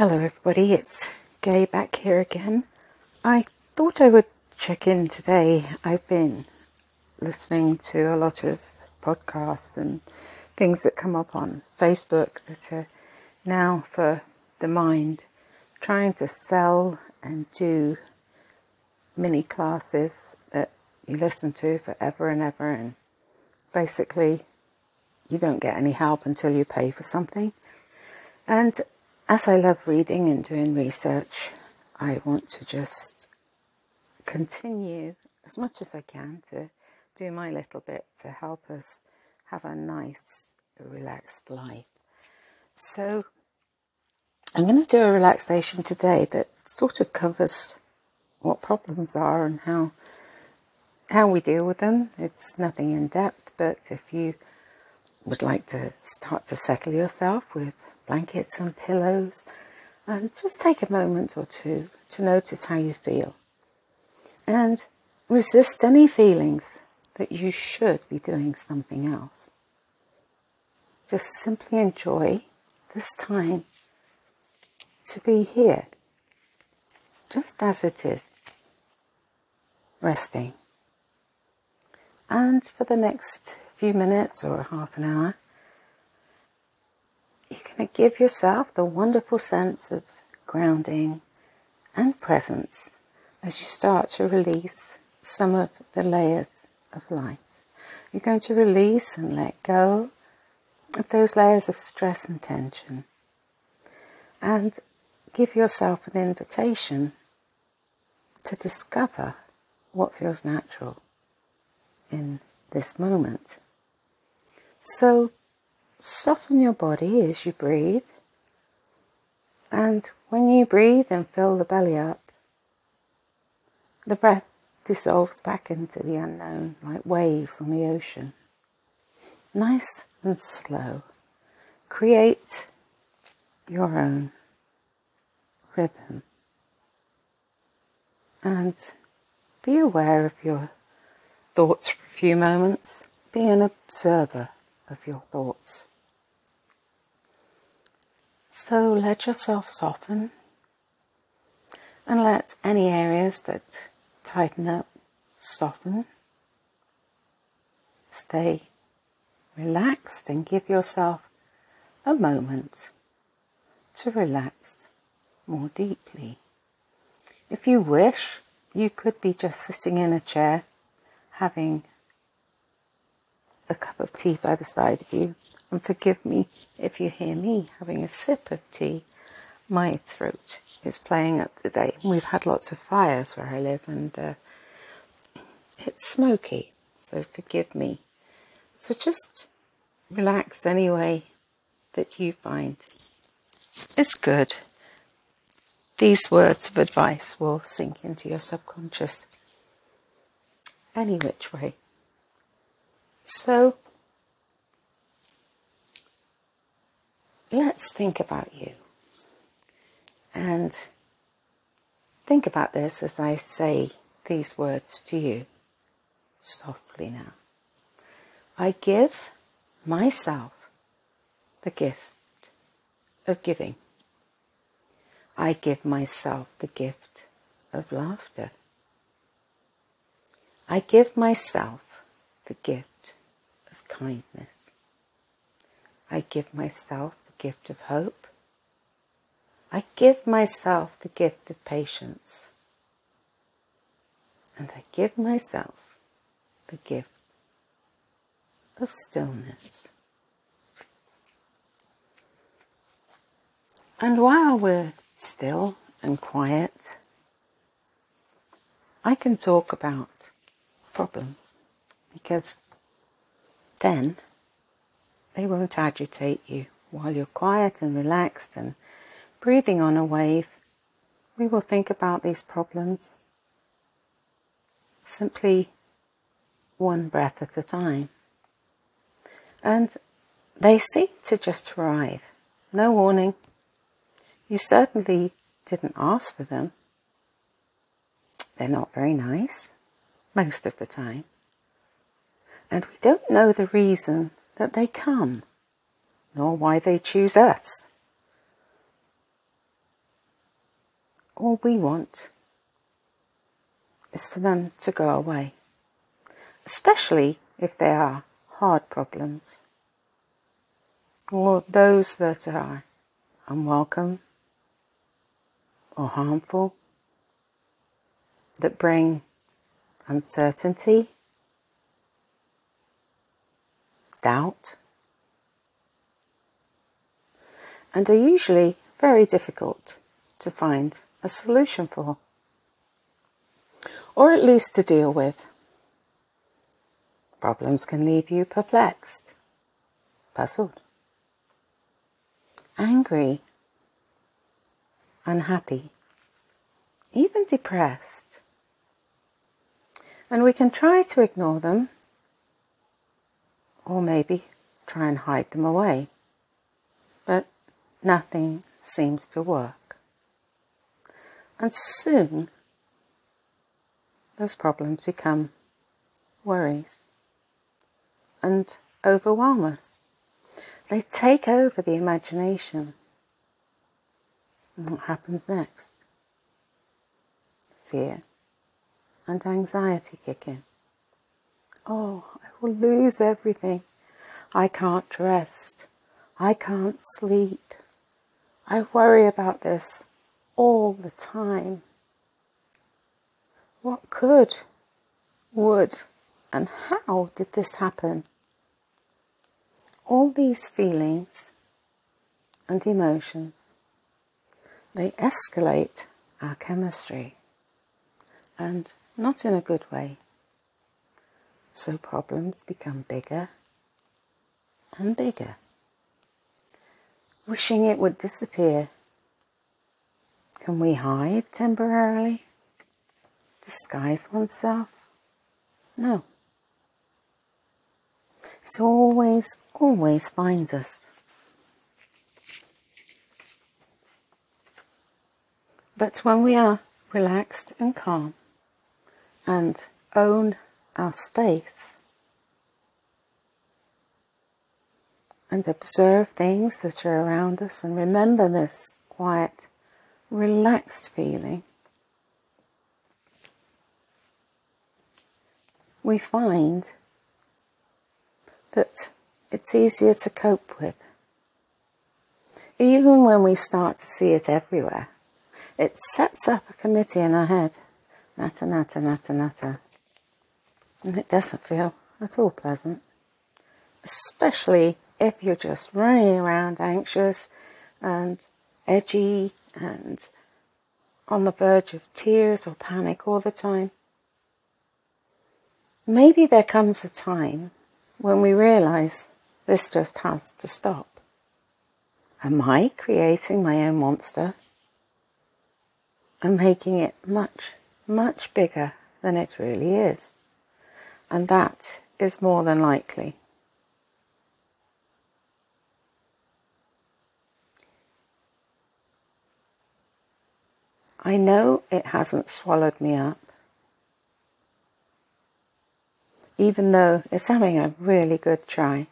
Hello, everybody. It's Gay back here again. I thought I would check in today. I've been listening to a lot of podcasts and things that come up on Facebook that are now for the mind, trying to sell and do mini classes that you listen to forever and ever, and basically you don't get any help until you pay for something. And as I love reading and doing research, I want to just continue as much as I can to do my little bit to help us have a nice, relaxed life. So, I'm going to do a relaxation today that sort of covers what problems are and how how we deal with them. It's nothing in depth, but if you would like to start to settle yourself with blankets and pillows, and just take a moment or two to notice how you feel. And resist any feelings that you should be doing something else. Just simply enjoy this time to be here, just as it is, resting. And for the next few minutes or half an hour, you're going to give yourself the wonderful sense of grounding and presence as you start to release some of the layers of life. You're going to release and let go of those layers of stress and tension and give yourself an invitation to discover what feels natural in this moment. So soften your body as you breathe. And when you breathe and fill the belly up, the breath dissolves back into the unknown like waves on the ocean. Nice and slow. Create your own rhythm. And be aware of your thoughts for a few moments. Be an observer of your thoughts. So let yourself soften and let any areas that tighten up soften. Stay relaxed and give yourself a moment to relax more deeply. If you wish, you could be just sitting in a chair having a cup of tea by the side of you. And forgive me if you hear me having a sip of tea. My throat is playing up today. We've had lots of fires where I live and uh, it's smoky, so forgive me. So just relax any way that you find is good. These words of advice will sink into your subconscious any which way. So let's think about you. And think about this as I say these words to you softly now. I give myself the gift of giving. I give myself the gift of laughter. I give myself the gift kindness. I give myself the gift of hope. I give myself the gift of patience. And I give myself the gift of stillness. And while we're still and quiet, I can talk about problems because then they won't agitate you. While you're quiet and relaxed and breathing on a wave, we will think about these problems simply one breath at a time. And they seem to just arrive. No warning. You certainly didn't ask for them. They're not very nice, most of the time and we don't know the reason that they come, nor why they choose us. all we want is for them to go away, especially if they are hard problems or those that are unwelcome or harmful that bring uncertainty, doubt, and are usually very difficult to find a solution for, or at least to deal with. Problems can leave you perplexed, puzzled, angry, unhappy, even depressed. And we can try to ignore them, or maybe try and hide them away. But nothing seems to work. And soon, those problems become worries and overwhelm us. They take over the imagination. And what happens next? Fear and anxiety kick in. Oh, lose everything. I can't rest. I can't sleep. I worry about this all the time. What could, would, and how did this happen? All these feelings and emotions, they escalate our chemistry and not in a good way. So problems become bigger and bigger wishing it would disappear. Can we hide temporarily? Disguise oneself? No. It always, always finds us. But when we are relaxed and calm and own our space, and observe things that are around us and remember this quiet, relaxed feeling, we find that it's easier to cope with. Even when we start to see it everywhere, it sets up a committee in our head. Natta, natta, natta, natta. And it doesn't feel at all pleasant. Especially if you're just running around anxious and edgy and on the verge of tears or panic all the time, maybe there comes a time when we realize this just has to stop. Am I creating my own monster and making it much, much bigger than it really is? And that is more than likely. I know it hasn't swallowed me up, even though it's having a really good try.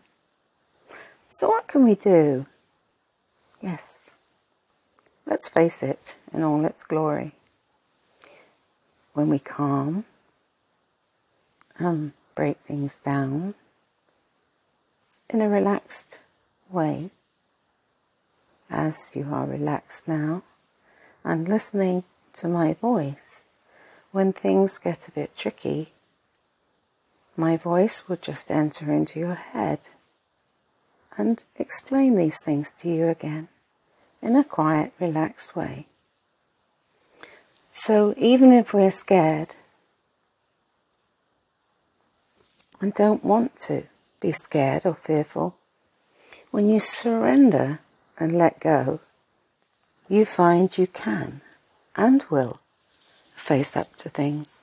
So, what can we do? Yes, let's face it in all its glory. When we calm and break things down in a relaxed way, as you are relaxed now and listening to my voice. When things get a bit tricky, my voice will just enter into your head and explain these things to you again in a quiet, relaxed way. So even if we're scared and don't want to be scared or fearful, when you surrender and let go, you find you can and will face up to things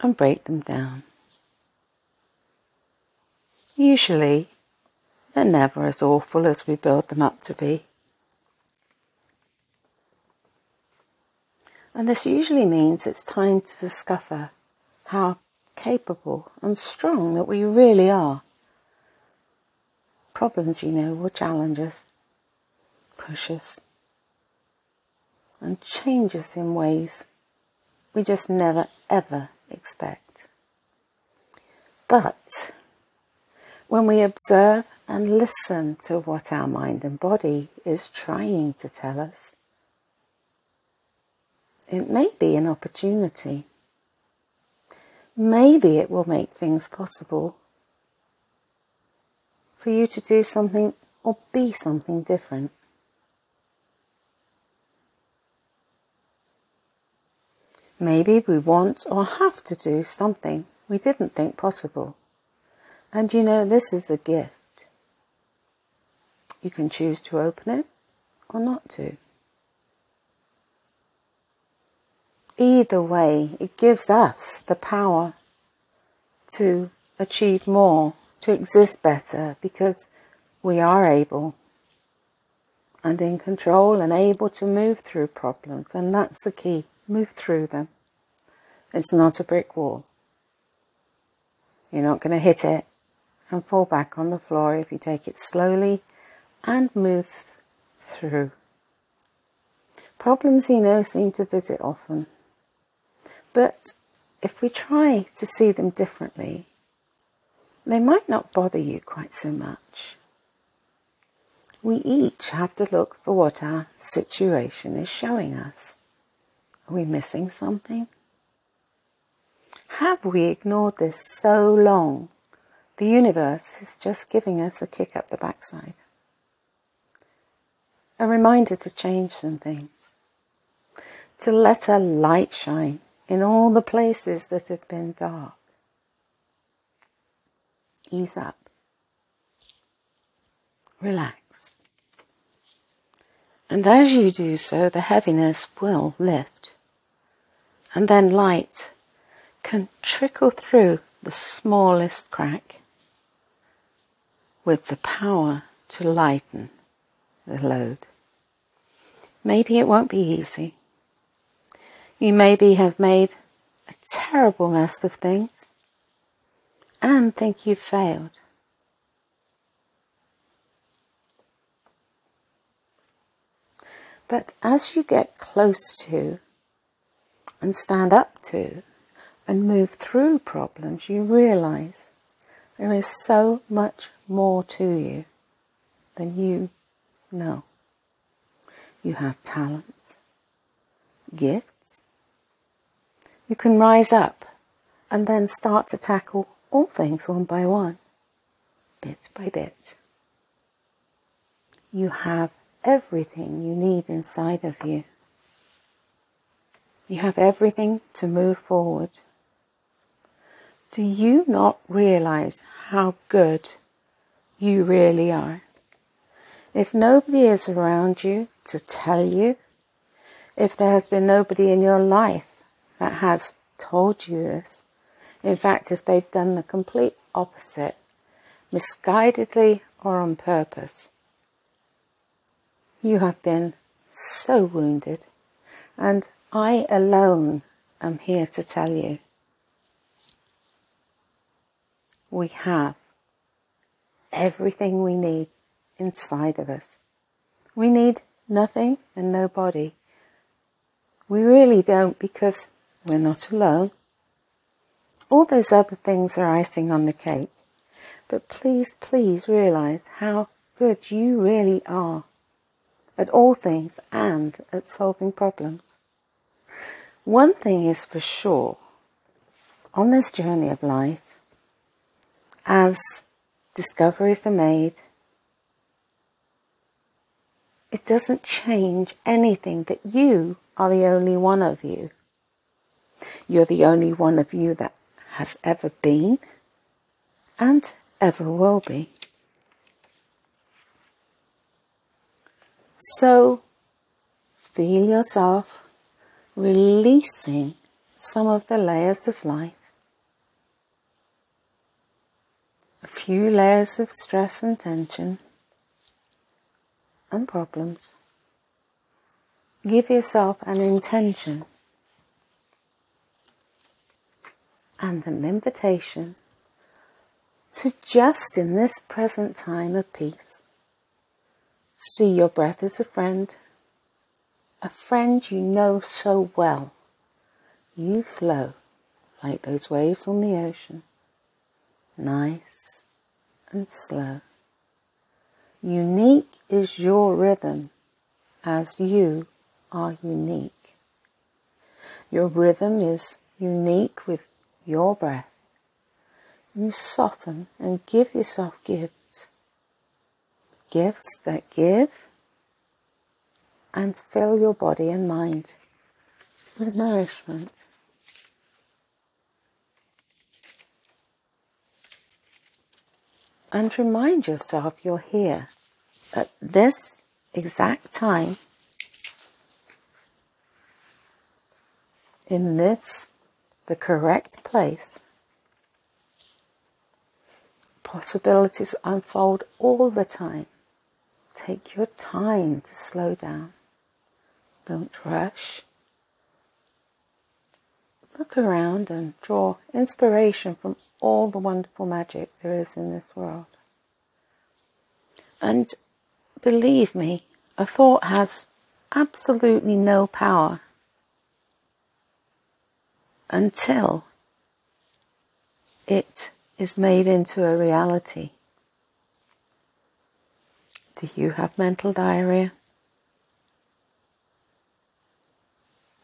and break them down. Usually, they're never as awful as we build them up to be. And this usually means it's time to discover how capable and strong that we really are. Problems, you know, will challenge us push us, and change us in ways we just never ever expect. But when we observe and listen to what our mind and body is trying to tell us, it may be an opportunity. Maybe it will make things possible for you to do something or be something different. Maybe we want or have to do something we didn't think possible. And you know, this is a gift. You can choose to open it or not to. Either way, it gives us the power to achieve more, to exist better, because we are able and in control and able to move through problems. And that's the key move through them. It's not a brick wall. You're not going to hit it and fall back on the floor if you take it slowly and move through. Problems, you know, seem to visit often. But if we try to see them differently, they might not bother you quite so much. We each have to look for what our situation is showing us. Are we missing something? Have we ignored this so long? The universe is just giving us a kick up the backside. A reminder to change some things. To let a light shine in all the places that have been dark. Ease up. Relax. And as you do so, the heaviness will lift. And then light can trickle through the smallest crack with the power to lighten the load. Maybe it won't be easy. You maybe have made a terrible mess of things and think you've failed. But as you get close to and stand up to and move through problems, you realize there is so much more to you than you know. You have talents, gifts. You can rise up and then start to tackle all things one by one, bit by bit. You have everything you need inside of you. You have everything to move forward. Do you not realize how good you really are? If nobody is around you to tell you, if there has been nobody in your life that has told you this, in fact, if they've done the complete opposite, misguidedly or on purpose, you have been so wounded, and I alone am here to tell you we have everything we need inside of us. We need nothing and nobody. We really don't because we're not alone. All those other things are icing on the cake. But please, please realize how good you really are at all things and at solving problems. One thing is for sure on this journey of life, as discoveries are made, it doesn't change anything that you are the only one of you. You're the only one of you that has ever been and ever will be. So feel yourself releasing some of the layers of life a few layers of stress and tension and problems. Give yourself an intention and an invitation to just in this present time of peace see your breath as a friend, a friend you know so well. You flow like those waves on the ocean, nice and slow. Unique is your rhythm as you are unique. Your rhythm is unique with your breath. You soften and give yourself gifts. Gifts that give and fill your body and mind with nourishment. And remind yourself you're here at this exact time in this, the correct place. Possibilities unfold all the time. Take your time to slow down. Don't rush. Look around and draw inspiration from all the wonderful magic there is in this world. And believe me, a thought has absolutely no power until it is made into a reality. Do you have mental diarrhea?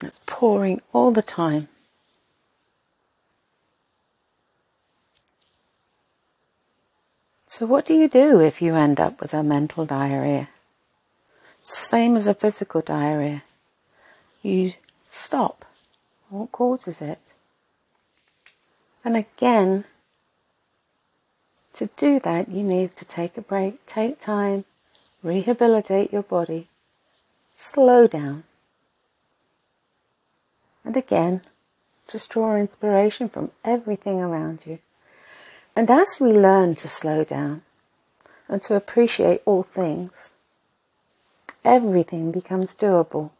It's pouring all the time. So, what do you do if you end up with a mental diarrhea? Same as a physical diarrhea. You stop what causes it? And again, to do that, you need to take a break, take time, rehabilitate your body, slow down. And again, just draw inspiration from everything around you. And as we learn to slow down and to appreciate all things, everything becomes doable.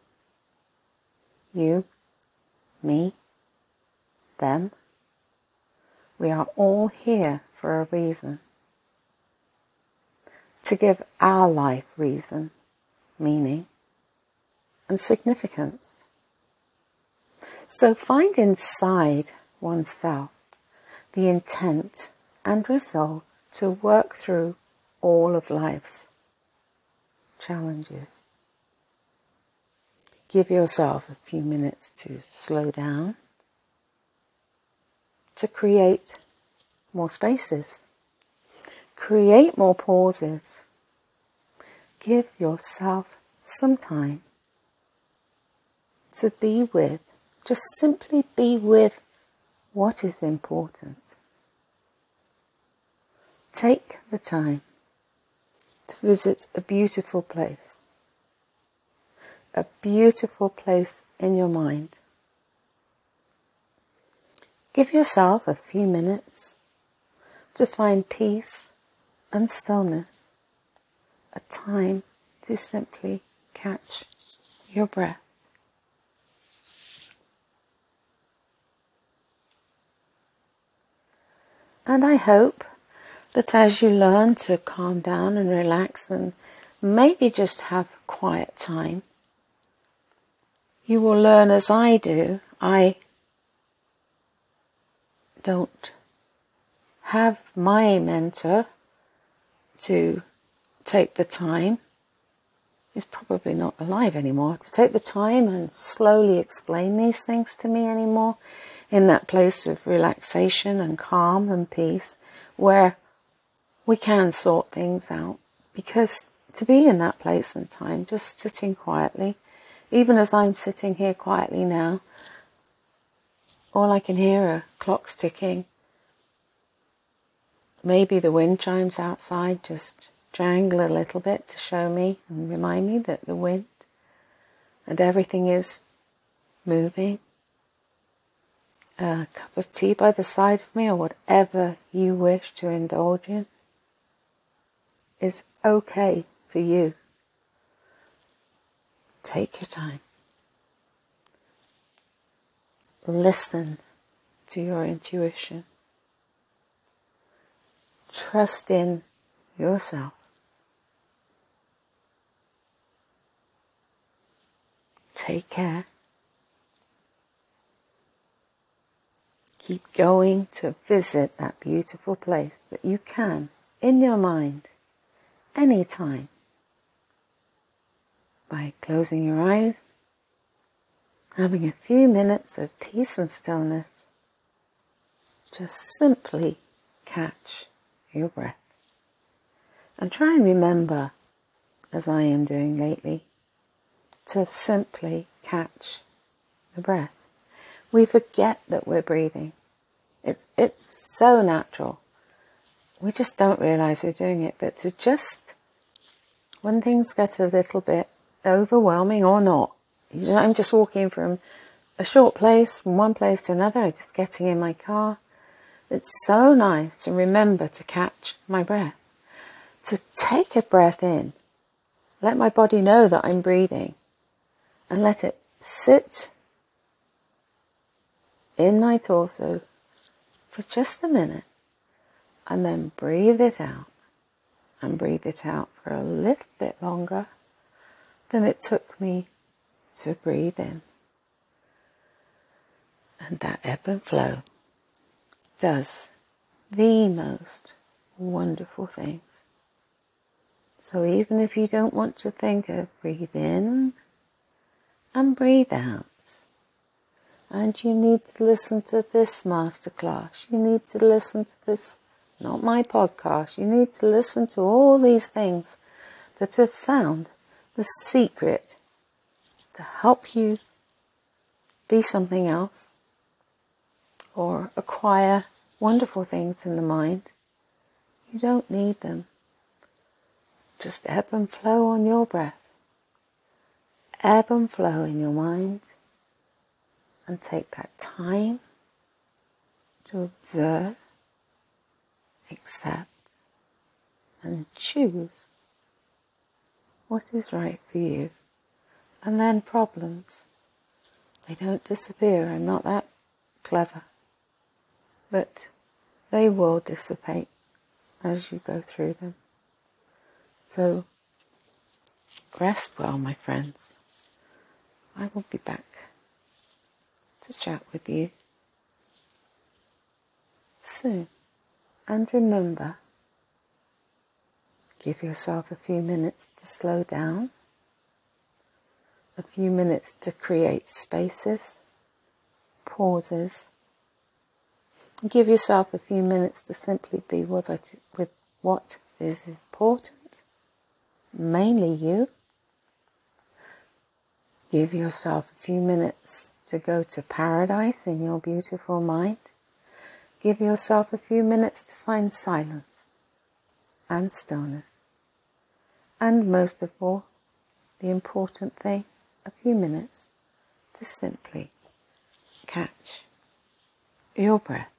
You me, them. We are all here for a reason. To give our life reason, meaning, and significance. So find inside oneself the intent and resolve to work through all of life's challenges. Give yourself a few minutes to slow down, to create more spaces, create more pauses. Give yourself some time to be with, just simply be with what is important. Take the time to visit a beautiful place a beautiful place in your mind. Give yourself a few minutes to find peace and stillness, a time to simply catch your breath. And I hope that as you learn to calm down and relax and maybe just have quiet time, you will learn as I do. I don't have my mentor to take the time. He's probably not alive anymore. To take the time and slowly explain these things to me anymore in that place of relaxation and calm and peace where we can sort things out. Because to be in that place and time, just sitting quietly, even as I'm sitting here quietly now, all I can hear are clocks ticking. Maybe the wind chimes outside just jangle a little bit to show me and remind me that the wind and everything is moving. A cup of tea by the side of me or whatever you wish to indulge in is okay for you. Take your time. Listen to your intuition. Trust in yourself. take care. Keep going to visit that beautiful place that you can in your mind anytime by closing your eyes, having a few minutes of peace and stillness. Just simply catch your breath. And try and remember, as I am doing lately, to simply catch the breath. We forget that we're breathing. It's, it's so natural. We just don't realize we're doing it, but to just, when things get a little bit overwhelming or not, you know, I'm just walking from a short place, from one place to another, just getting in my car. It's so nice to remember to catch my breath, to take a breath in, let my body know that I'm breathing, and let it sit in my torso for just a minute and then breathe it out and breathe it out for a little bit longer than it took me to breathe in. And that ebb and flow does the most wonderful things. So even if you don't want to think of breathe in and breathe out, and you need to listen to this masterclass, you need to listen to this, not my podcast, you need to listen to all these things that have found the secret to help you be something else or acquire wonderful things in the mind. You don't need them. Just ebb and flow on your breath. Ebb and flow in your mind and take that time to observe, accept, and choose what is right for you. And then problems. They don't disappear. I'm not that clever. But they will dissipate as you go through them. So rest well, my friends. I will be back to chat with you soon. And remember, give yourself a few minutes to slow down, a few minutes to create spaces, pauses. Give yourself a few minutes to simply be with, it, with what is important, mainly you. Give yourself a few minutes to go to paradise in your beautiful mind, give yourself a few minutes to find silence and stillness. And most of all, the important thing, a few minutes to simply catch your breath.